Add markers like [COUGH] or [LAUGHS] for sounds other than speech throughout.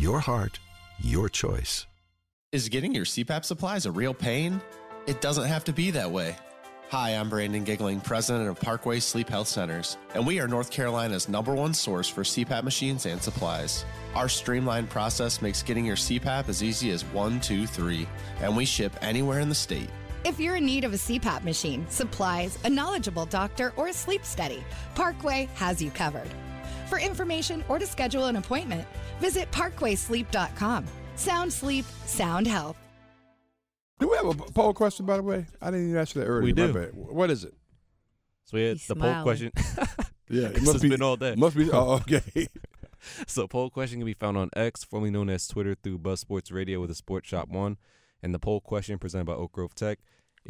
Your heart, your choice. Is getting your CPAP supplies a real pain? It doesn't have to be that way. Hi, I'm Brandon Giggling, president of Parkway Sleep Health Centers, and we are North Carolina's number one source for CPAP machines and supplies. Our streamlined process makes getting your CPAP as easy as one, two, three, and we ship anywhere in the state. If you're in need of a CPAP machine, supplies, a knowledgeable doctor, or a sleep study, Parkway has you covered. For information or to schedule an appointment, visit parkwaysleep.com. Sound sleep, sound health. Do we have a poll question, by the way? I didn't even answer that earlier. We My do. What is it? So we had He's the poll question. [LAUGHS] [LAUGHS] Yeah, it must it's be been all day. Must be. Oh, okay. [LAUGHS] So poll question can be found on X, formerly known as Twitter, through Buzz Sports Radio with a Sports Shop One. And the poll question presented by Oak Grove Tech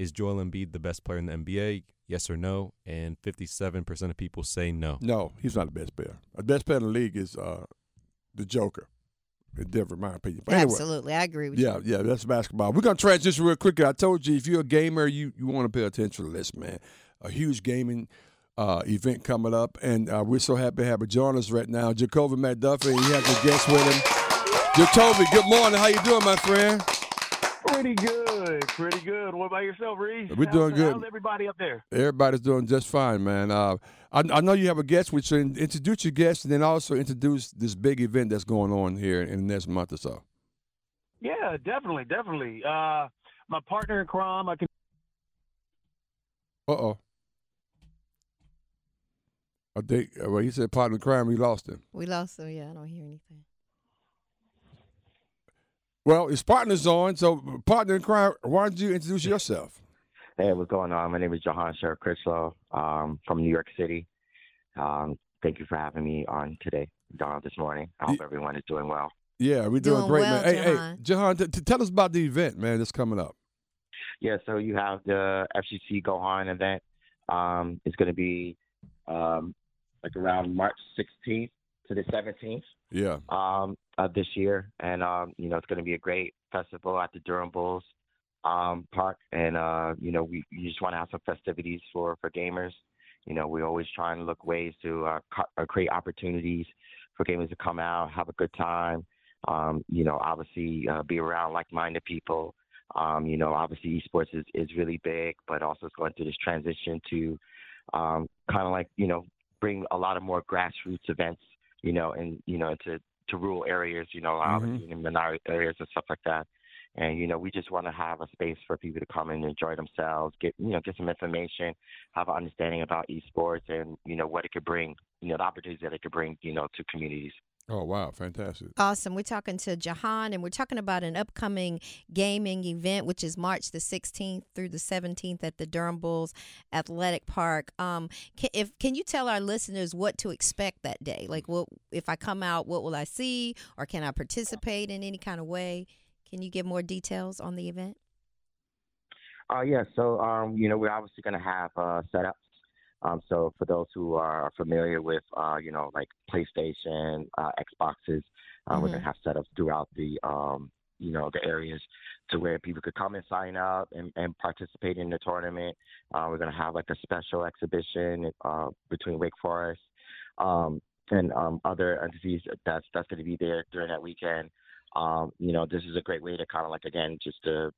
is Joel Embiid the best player in the NBA? Yes or no? And 57% of people say no. no, he's not the best player. The best player in the league is uh, the Joker. In Denver, my opinion. But anyway, Absolutely, I agree with Yeah, you. Yeah, yeah, that's basketball. We're gonna transition real quick. I told you if you're a gamer, you you want to pay attention to this, man. A huge gaming uh, event coming up, and uh, we're so happy to have a join us right now, Jatovi McDuffie. He has a guest with him. Jatovi, good morning. How you doing, my friend? Pretty good, pretty good. What about yourself, Reese? We're How's- doing good. How's everybody up there? Everybody's doing just fine, man. Uh, I, I know you have a guest, which in- introduce your guest, and then also introduce this big event that's going on here in the next month or so. Yeah, definitely, definitely. Uh, my partner in crime, I can. Uh oh. I think. uh, Well, he said partner in crime. We lost him. We lost him. Yeah, I don't hear anything. Well, his partner's on, so partner in crime. Why don't you introduce yourself? Hey, what's going on? My name is Jahan Sheriff Critchlow um, from New York City. Um, thank you for having me on today, Donald, this morning. I hope everyone is doing well. Yeah, we're doing, Doing great, well, man. Hey, hey, Jahan. Jahan, t- t- tell us about the event, man. That's coming up. Yeah, so you have the FGC Gohan event. Um, it's going to be um, like around March 16th to the 17th Yeah, um, of this year, and um, you know it's going to be a great festival at the Durham Bulls um, Park, and uh, you know we, we just want to have some festivities for for gamers. You know we always try and look ways to uh, co- uh, create opportunities for gamers to come out, have a good time. Um, you know, obviously uh, be around like-minded people. Um, you know, obviously esports is, is really big, but also it's going through this transition to um, kind of like you know bring a lot of more grassroots events. You know, and you know to to rural areas. You know, obviously in minority areas and stuff like that. And you know, we just want to have a space for people to come and enjoy themselves, get you know, get some information, have an understanding about esports, and you know what it could bring, you know, the opportunities that it could bring, you know, to communities. Oh wow, fantastic. Awesome. We're talking to Jahan, and we're talking about an upcoming gaming event, which is March the 16th through the 17th at the Durham Bulls Athletic Park. Um, can, if can you tell our listeners what to expect that day? Like, what if I come out? What will I see, or can I participate in any kind of way? Can you give more details on the event? Uh, yeah, so um, you know, we're obviously going to have uh, setups. Um, so for those who are familiar with, uh, you know, like PlayStation, uh, Xboxes, uh, we're going Mhm. to have setups throughout the, um, you know, the areas to where people could come and sign up and, and participate in the tournament. Uh, we're going to have like a special exhibition uh, between Wake Forest um, and um, other entities that's that's going to be there during that weekend. Um, you know, this is a great way to kind of like again just to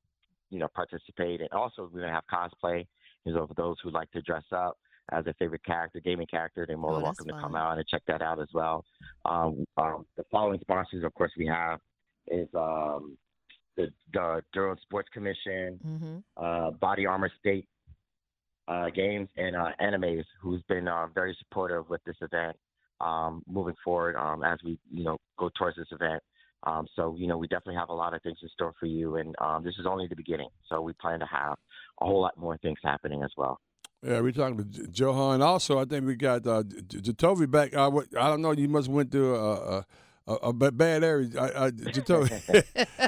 you know, participate. And also, we're gonna have cosplay. You know, for those who like to dress up as a favorite character, gaming character, they're more Oh, welcome to come out and check that out as well. Um, um, the following sponsors, of course, we have is um, the, the Durham Sports Commission, Mm-hmm. uh, Body Armor State uh, Games, and uh, Animes, who's been uh, very supportive with this event um, moving forward um, as we, you know, go towards this event. Um, so, you know, we definitely have a lot of things in store for you, and um, this is only the beginning. So we plan to have a whole lot more things happening as well. Yeah, we're talking to J- Jahan. Also, I think we got uh, J- Jatovi back. I, w- I don't know. You must went through a, a, a, a bad area. I, I, Jatovi. [LAUGHS]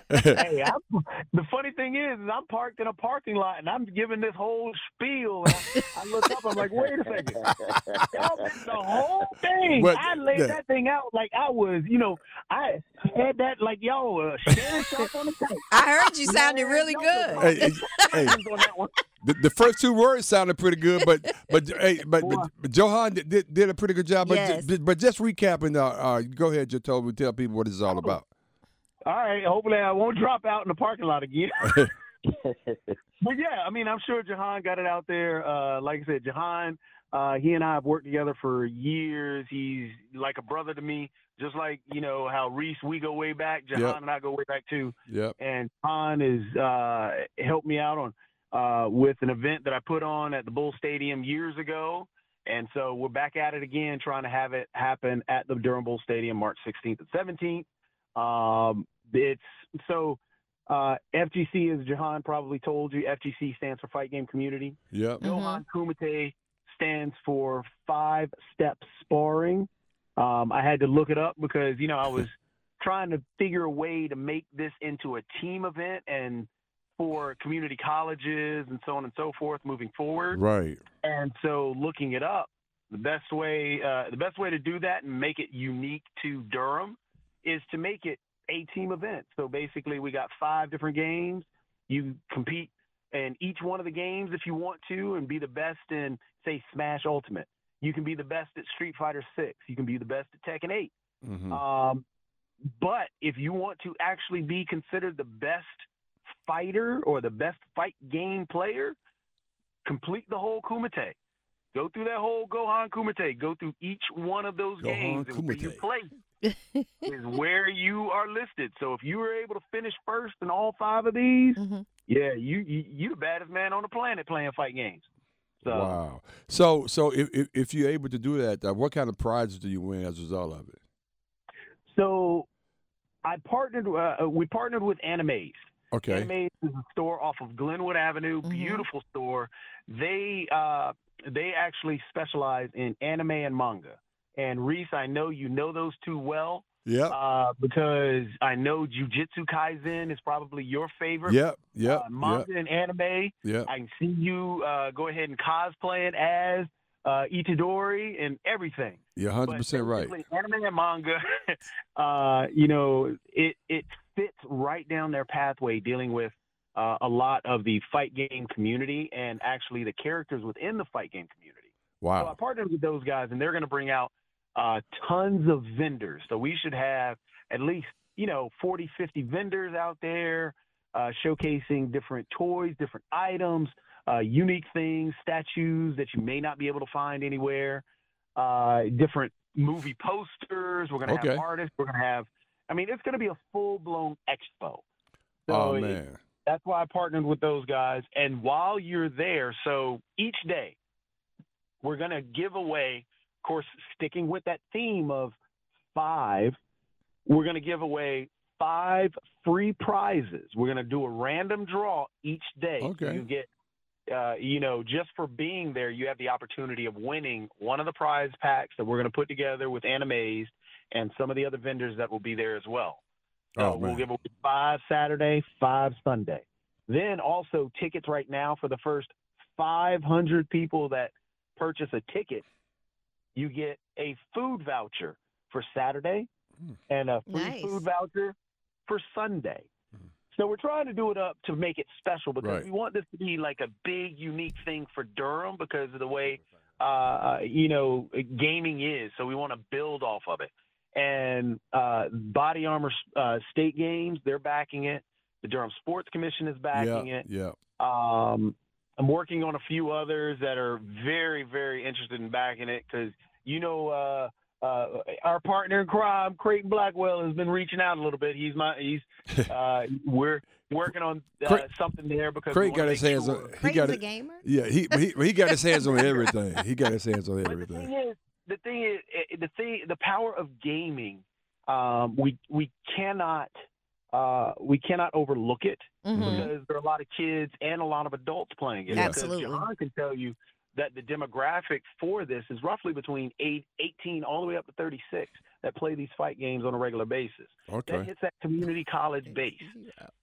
hey, I'm, the funny thing is, is I'm parked in a parking lot and I'm giving this whole spiel. I, I look up, I'm like, wait a second. Y'all missed the whole thing. But- I laid yeah. that thing out like I was, you know, I had that like y'all were sharing stuff on the [LAUGHS] tape. I heard you sounded really good. hey, hey, hey, on that one. the, the first two words sounded pretty good, but [LAUGHS] but hey, but, but, but Jahan did, did, did a pretty good job. But Yes. ju- but just recapping. Uh, uh, go ahead, Jatovi. Tell people what it's all about. All right, hopefully I won't drop out in the parking lot again. [LAUGHS] [LAUGHS] But yeah, I mean, I'm sure Jahan got it out there. Uh, like I said, Jahan, uh, he and I have worked together for years. He's like a brother to me, just like you know how Reese we go way back. Jahan Yep. and I go way back too. Yep. And Jahan has uh, helped me out on uh, with an event that I put on at the Bull Stadium years ago. And so we're back at it again, trying to have it happen at the Durham Bull Stadium, March 16th and 17th. Um, it's so uh, FGC, as Jahan probably told you, FGC stands for Fight Game Community. Yep. Gohan Kumite stands for Five Step Sparring. Um, I had to look it up because you know I was [LAUGHS] trying to figure a way to make this into a team event and for community colleges and so on and so forth moving forward. Right. And so looking it up, the best way uh, the best way to do that and make it unique to Durham is to make it a team event. So basically, we got five different games. You compete in each one of the games if you want to, and be the best in say Smash Ultimate. You can be the best at Street Fighter Six. You can be the best at Tekken Eight. Mhm. Um, but if you want to actually be considered the best fighter or the best fight game player, complete the whole Kumite. Go through that whole Gohan Kumite. Go through each one of those Gohan games and where you Kumite. place [LAUGHS] is where you are listed. So if you were able to finish first in all five of these, Mm-hmm. yeah, you you you the baddest man on the planet playing fight games. So Wow. So so if, if if you're able to do that, uh, what kind of prizes do you win as a result of it? so I partnered. Uh, we partnered with Animes. Okay. Animes is a store off of Glenwood Avenue. Beautiful store. They uh, they actually specialize in anime and manga. And Reese, I know you know those two well. Yeah. Uh, because I know Jujutsu Kaisen is probably your favorite. Yep. Yep. Uh, manga yep. and anime. Yeah. I can see you uh, go ahead and cosplay it as uh, Itadori and everything. You're 100 percent right. Anime and manga, [LAUGHS] uh, you know, it it fits right down their pathway dealing with uh, a lot of the fight game community and actually the characters within the fight game community. Wow. So I partnered with those guys, and they're going to bring out uh, tons of vendors. So we should have at least, you know, 40, 50 vendors out there uh, showcasing different toys, different items, uh, unique things, statues that you may not be able to find anywhere, uh, different movie posters. We're going to Okay. have artists. We're going to have, I mean, it's going to be a full blown expo. So Oh it- man. that's why I partnered with those guys. And while you're there, so each day we're going to give away, of course, sticking with that theme of five, we're going to give away five free prizes. We're going to do a random draw each day. Okay. you get, uh, you know, just for being there, you have the opportunity of winning one of the prize packs that we're going to put together with Animes and some of the other vendors that will be there as well. So Oh, uh, we'll give away five Saturday, five Sunday. Then also tickets right now for the first 500 people that purchase a ticket, you get a food voucher for Saturday hmm. and a free Nice. food voucher for Sunday. Hmm. So we're trying to do it up to make it special because Right. we want this to be like a big, unique thing for Durham because of the way, uh, uh you know, gaming is. So we want to build off of it. And uh, Body Armor uh, State Games, they're backing it. The Durham Sports Commission is backing Yeah. it. Yeah. Um, I'm working on a few others that are very, very interested in backing it because you know uh, uh, our partner in crime, Creighton Blackwell, has been reaching out a little bit. He's my he's [LAUGHS] uh, we're working on uh, Craig- something there because Craig got his hands sure- on. He Creighton's got a it. gamer. Yeah, he he he got his hands on everything. He got his hands on But the everything. The thing is, eh, the thing, the power of gaming, um, we we cannot uh, we cannot overlook it Mhm. because there are a lot of kids and a lot of adults playing it. Absolutely. John can tell you that the demographic for this is roughly between eight, 18 all the way up to 36 that play these fight games on a regular basis. Okay. That Okay. hits that community college base.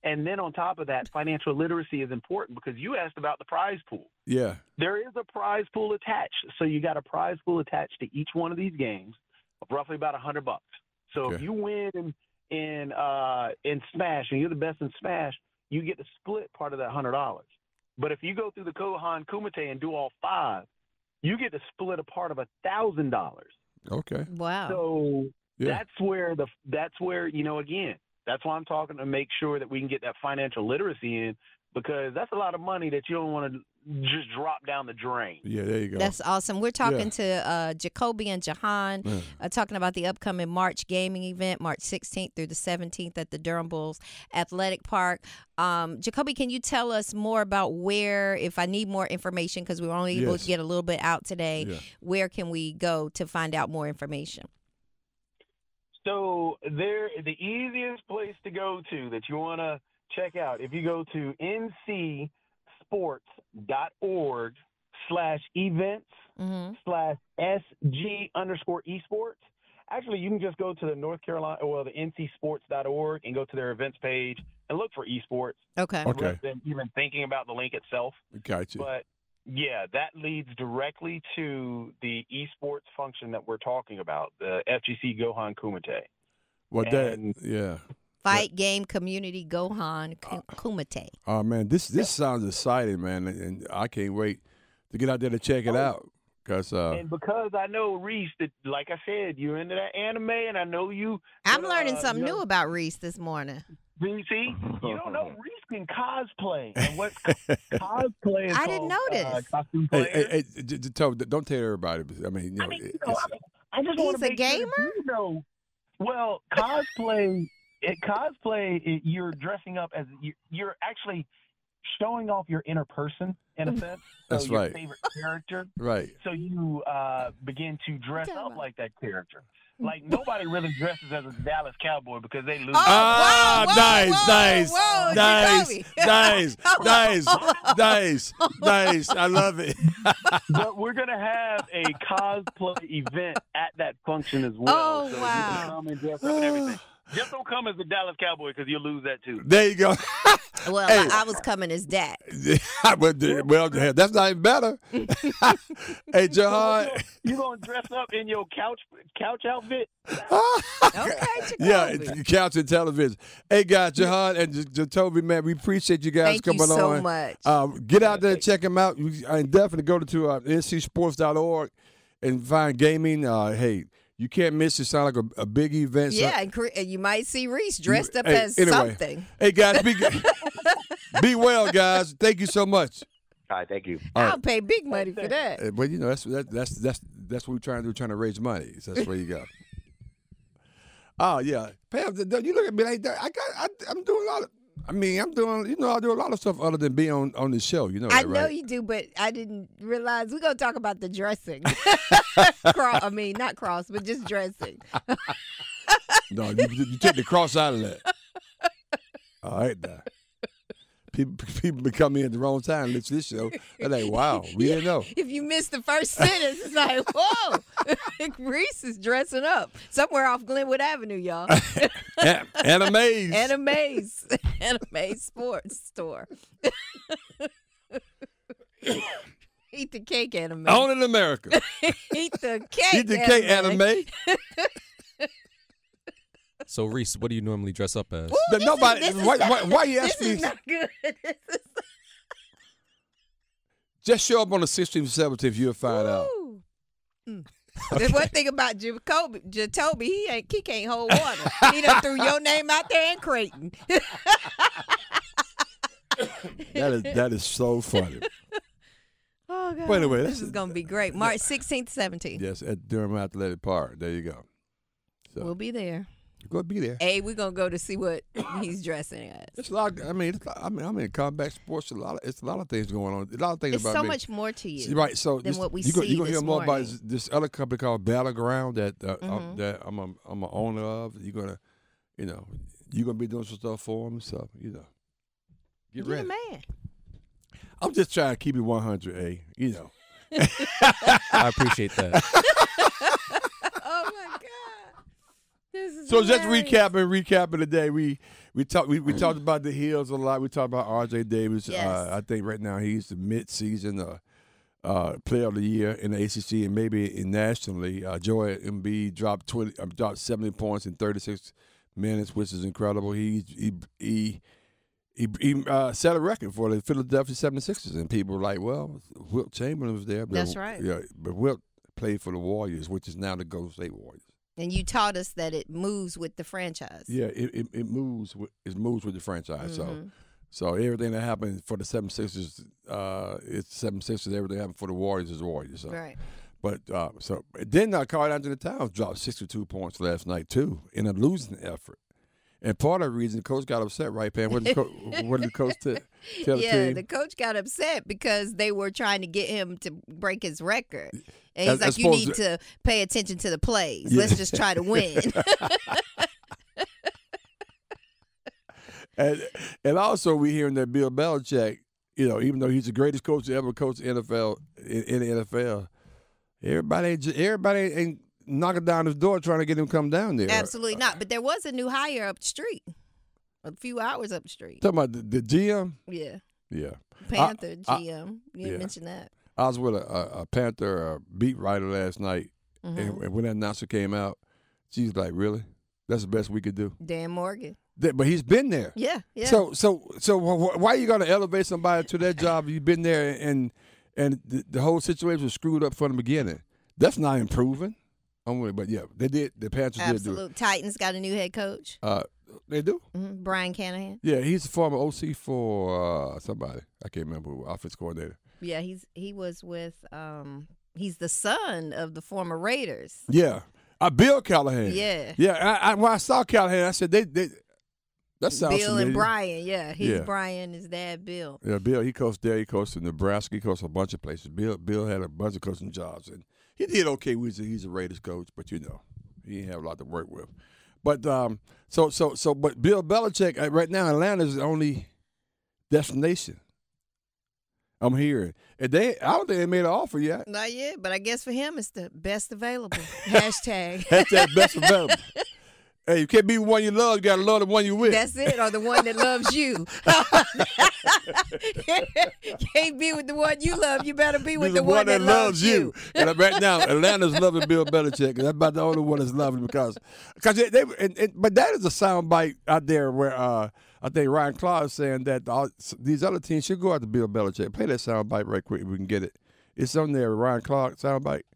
And then on top of that, financial literacy is important because you asked about the prize pool Yeah. there is a prize pool attached. So you got a prize pool attached to each one of these games of roughly about a hundred bucks. So if you win in in uh in Smash and you're the best in Smash, you get to split part of that hundred dollars. But if you go through the Gohan Kumite and do all five, you get to split a part of a thousand dollars. Okay. Wow. So Yeah. that's where the that's where you know again that's why I'm talking to make sure that we can get that financial literacy in because that's a lot of money that you don't want to just drop down the drain. Yeah. There you go. That's awesome. We're talking Yeah. to uh, Jatovi and Jahan, Yeah. uh, talking about the upcoming March gaming event, March 16th through the 17th at the Durham Bulls Athletic Park. Um, Jatovi, can you tell us more about where, if I need more information, because we were only able Yes. to get a little bit out today, Yeah. where can we go to find out more information? So there, the easiest place to go to that you want to check out, if you go to ncsports.org slash events Mm-hmm. slash sg underscore esports. Actually, you can just go to the North Carolina, well, the ncsports.org and go to their events page and look for esports. Okay. Okay. Than even thinking about the link itself. Got you. But yeah, that leads directly to the esports function that we're talking about, the FGC Gohan Kumite. Well, that. Yeah. Fight Game Community Gohan Kumite. Oh man, this this sounds exciting, man, and, and I can't wait to get out there to check it out. Cause uh, And because I know Reese, that like I said, you're into that anime, and I know you. I'm but, learning uh, something you new about Reese this morning. See, see, you don't know [LAUGHS] Reese can cosplay, and what [LAUGHS] cosplay is I didn't called, know uh, hey, hey, hey, j- j- tell- don't tell everybody. but, I mean, you know, I mean, you know, it's- I, I just want to make sure that gamer? you know. Well, cosplay, it, cosplay, it, you're dressing up as you, you're actually showing off your inner person in a sense. [LAUGHS] So That's your right. Favorite character. right. So you uh, begin to dress talking up about? like that character. Like nobody really dresses as a Dallas Cowboy because they lose. Oh, ah, whoa, whoa, nice, whoa, nice, whoa, nice, nice, [LAUGHS] nice, [LAUGHS] nice, nice. I love it. but we're gonna have a cosplay event at that function as well. Oh, so You wow. can come and dress up and everything. Just don't come as the Dallas Cowboy because you'll lose that too. There you go. [LAUGHS] Well, Hey. I, I was coming as [LAUGHS] that. well, that's not even better. [LAUGHS] hey, Jahan. You gonna dress up in your couch couch outfit? Okay, Yeah, Jatovi. it's couch and television. Hey, guys, Jahan and J- Jatovi, man, we appreciate you guys Thank you coming so on. much. Um, get out there and check them out. You- And definitely go to uh, ncsports.org and find gaming. Uh, hey, you can't miss it. Sound like a, a big event. Yeah, and cre- and you might see Reese dressed up Hey, as anyway. something. Hey, guys, be, [LAUGHS] be well, guys. Thank you so much. All right, thank you. All right. I'll pay big money for that. But you know that's that, that's that's that's what we're trying to do, trying to raise money. So that's where you go. [LAUGHS] oh yeah, Pam, th- th- you look at me like that. I got, I, I'm doing a lot of. I mean, I'm doing, you know, I do a lot of stuff other than being on on the show. You know I know right? you do, but I didn't realize we're gonna talk about the dressing. [LAUGHS] cross, I mean, not cross, but just dressing. [LAUGHS] No, you, you take the cross out of that. All right, now. People, people coming in at the wrong time. Listen to this show. They're like, wow, we didn't know. If you miss the first sentence, it's like, whoa, [LAUGHS] Reese is dressing up somewhere off Glenwood Avenue, y'all. [LAUGHS] A- Animes. Anime's Anime Sports Store. [LAUGHS] Eat the cake, anime. Only in America. [LAUGHS] Eat the cake. Eat the cake, anime. So Reese, what do you normally dress up as? Ooh, this nobody- Is, this why- is not, why- why you This ask me- is not good. Just show up on the 16th, 17th, you'll find out. Ooh. Mm. [LAUGHS] The one thing about Jatovi, Jatovi, he ain't he can't hold water. He done threw your name out there in Creighton. [LAUGHS] That is that is so funny. [LAUGHS] oh god. But anyway, this is is- gonna be great. March 16th, 17th. Yes, at Durham Athletic Park. There you go. So We'll be there. Go be there. A, we're gonna go to see what he's dressing as. It's a lot. I mean, it's, I mean, I'm in combat sports. A lot. Of, it's a lot of things going on. A lot of things It's about so me. much more to you. Right. So than this, what we you go, see you gonna hear more about morning. this, this other company called Battleground that uh, uh, Mhm. that I'm a I'm a owner of. You're gonna, you know, you're gonna be doing some stuff for them. So you know, get You're ready. the man. I'm just trying to keep it 100. A you know. [LAUGHS] I appreciate that. [LAUGHS] [LAUGHS] oh my god. So just recapping, recapping today. We we talked we, we talked about the Heels a lot. We talked about R.J. Davis. Yes. Uh, I think right now he's the mid-season uh, uh, player of the year in the ACC and maybe in nationally. Uh, Joel Embiid dropped twenty, uh, dropped seventy points in thirty-six minutes, which is incredible. He he he. He, he uh, set a record for the Philadelphia 76ers, and people were like, well, Wilt Chamberlain was there. But, That's right. Yeah, but Wilt played for the Warriors, which is now the Golden State Warriors. And you taught us that it moves with the franchise. Yeah, it, it, it moves with it moves with the franchise. So Mhm. so everything that happened for the seven sixers, uh, it's seven sixers. Everything happened for the Warriors is Warriors. So. Right. But uh, so then uh, Karl-Anthony Towns dropped sixty two points last night too in a losing effort. And part of the reason the coach got upset, right, Pam? What did the, co- [LAUGHS] what did the coach t- tell the team? yeah, the coach got upset because they were trying to get him to break his record. And he's I like, you need to pay attention to the plays. Yeah. Let's just try to win. [LAUGHS] [LAUGHS] and and also we hearing that Bill Belichick, you know, even though he's the greatest coach to ever coach the NFL in, in the NFL, everybody ain't everybody ain't knocking down his door trying to get him to come down there. Absolutely not. But there was a new hire up the street, a few hours up the street. Talking about the, the GM, Yeah. yeah. Panther I- GM. You yeah. didn't mention that. I was with a, a, a Panther uh beat writer last night, Mhm. and, and when that announcer came out, she's like, "Really? That's the best we could do." Dan Morgan. That- but he's been there. Yeah. Yeah. So so so wh- wh- why are you going to elevate somebody to that job? You've been there and and the, the whole situation was screwed up from the beginning. That's not improving. I'm with, but yeah, they did. The Panthers did do it. Absolute. Titans got a new head coach, Uh, they do. hmm Brian Callahan. Yeah, he's a former OC for uh, somebody. I can't remember who. Offense coordinator. Yeah, he's he was with um he's the son of the former Raiders. Yeah, uh, Bill Callahan. Yeah. yeah. I, I, when I saw Callahan, I said they they. That sounds Bill familiar. and Brian, yeah. He's Yeah. Brian, his dad Bill. Yeah, Bill. He coached there. He coached in Nebraska. He coached a bunch of places. Bill. Bill had a bunch of coaching jobs, and he did okay. He's a, he's a Raiders coach, but you know, he didn't have a lot to work with. But um, so so so, but Bill Belichick uh, right now, Atlanta's the only destination. I'm hearing, and they. I don't think they made an offer yet. Not yet, but I guess for him it's the best available. [LAUGHS] Hashtag. [LAUGHS] Hashtag best available. Hey, you can't be the one you love. You got to love the one you with. That's it, or the one that loves you. [LAUGHS] Can't be with the one you love. You better be with Be the, one, that loves you. and right now, Atlanta's loving Bill Belichick. That's about the only one that's loving because, because they, they and, and, but that is a sound bite out there where uh, I think Ryan Clark is saying that all, these other teams should go out to Bill Belichick. Play that sound bite right quick if we can get it. It's on there, Ryan Clark sound bite.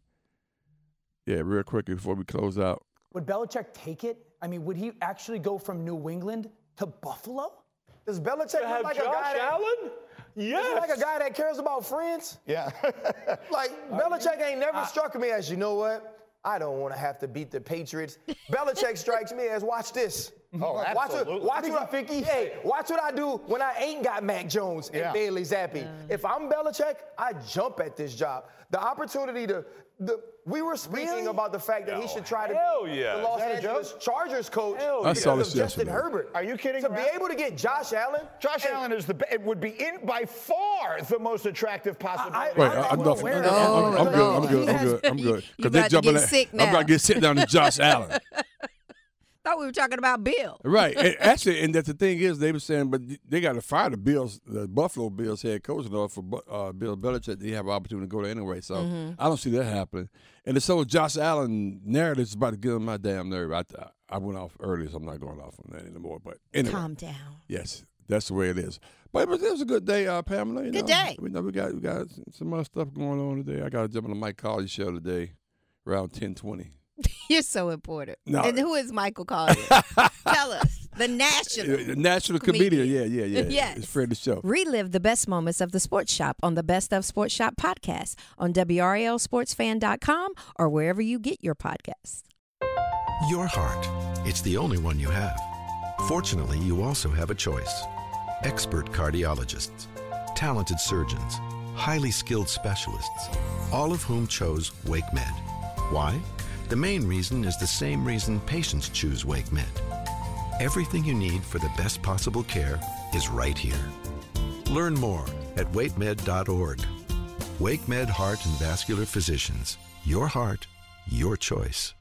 Yeah, real quick before we close out. Would Belichick take it? I mean, would he actually go from New England to Buffalo? Does Belichick look like a guy that, Allen? Yes. Like a guy that cares about friends? Yeah. [LAUGHS] Like Belichick ain't never struck me as you know what? I don't want to have to beat the Patriots. [LAUGHS] Belichick strikes me as watch this. Oh, watch absolutely. What, watch what I, hey, watch what I do when I ain't got Mac Jones and Yeah. Bailey Zappe. If I'm Belichick, I jump at this job. The opportunity to the we were speaking Really? about the fact that he should try to Hell be yeah. the Los Is that a Angeles? Chargers coach Hell I because saw of this Justin yesterday. Herbert. Are you kidding To be able to get Josh Allen, Josh and- Allen is the be- it would be in by far the most attractive possibility. I- Wait, I'm I, I'm, I'm, I'm. I'm, I'm good. I'm good. I'm good. I'm good. Because they about to jumping. get at- I'm now. about to get sit down to Josh [LAUGHS] Allen. Thought we were talking about Bill. Right. And [LAUGHS] actually, and that the thing is, they were saying, but they got to fire the Bills, the Buffalo Bills head coach in order for uh, Bill Belichick. They have an opportunity to go there anyway. So Mm-hmm. I don't see that happening. And the whole Josh Allen narrative is about to get on my damn nerve. I, I went off earlier, so I'm not going off on that anymore. But anyway, Calm down. yes, that's the way it is. But it was, it was a good day, uh, Pamela. You Good know, day. We know we got we got some other stuff going on today. I got to jump on the Mike Collins show today, around ten twenty. [LAUGHS] You're so important. No. And who is Michael Collier? [LAUGHS] Tell us. The national. National comedian. Yeah, yeah, yeah. Yes. It's Fred the Show. Relive the best moments of the Sports Shop on the Best of Sports Shop podcast on WRALSportsFan.com or wherever you get your podcasts. Your heart. It's the only one you have. Fortunately, you also have a choice. Expert cardiologists, talented surgeons, highly skilled specialists, all of whom chose WakeMed. Why? The main reason is the same reason patients choose WakeMed. Everything you need for the best possible care is right here. Learn more at wakemed.org. WakeMed Heart and Vascular Physicians. Your heart, your choice.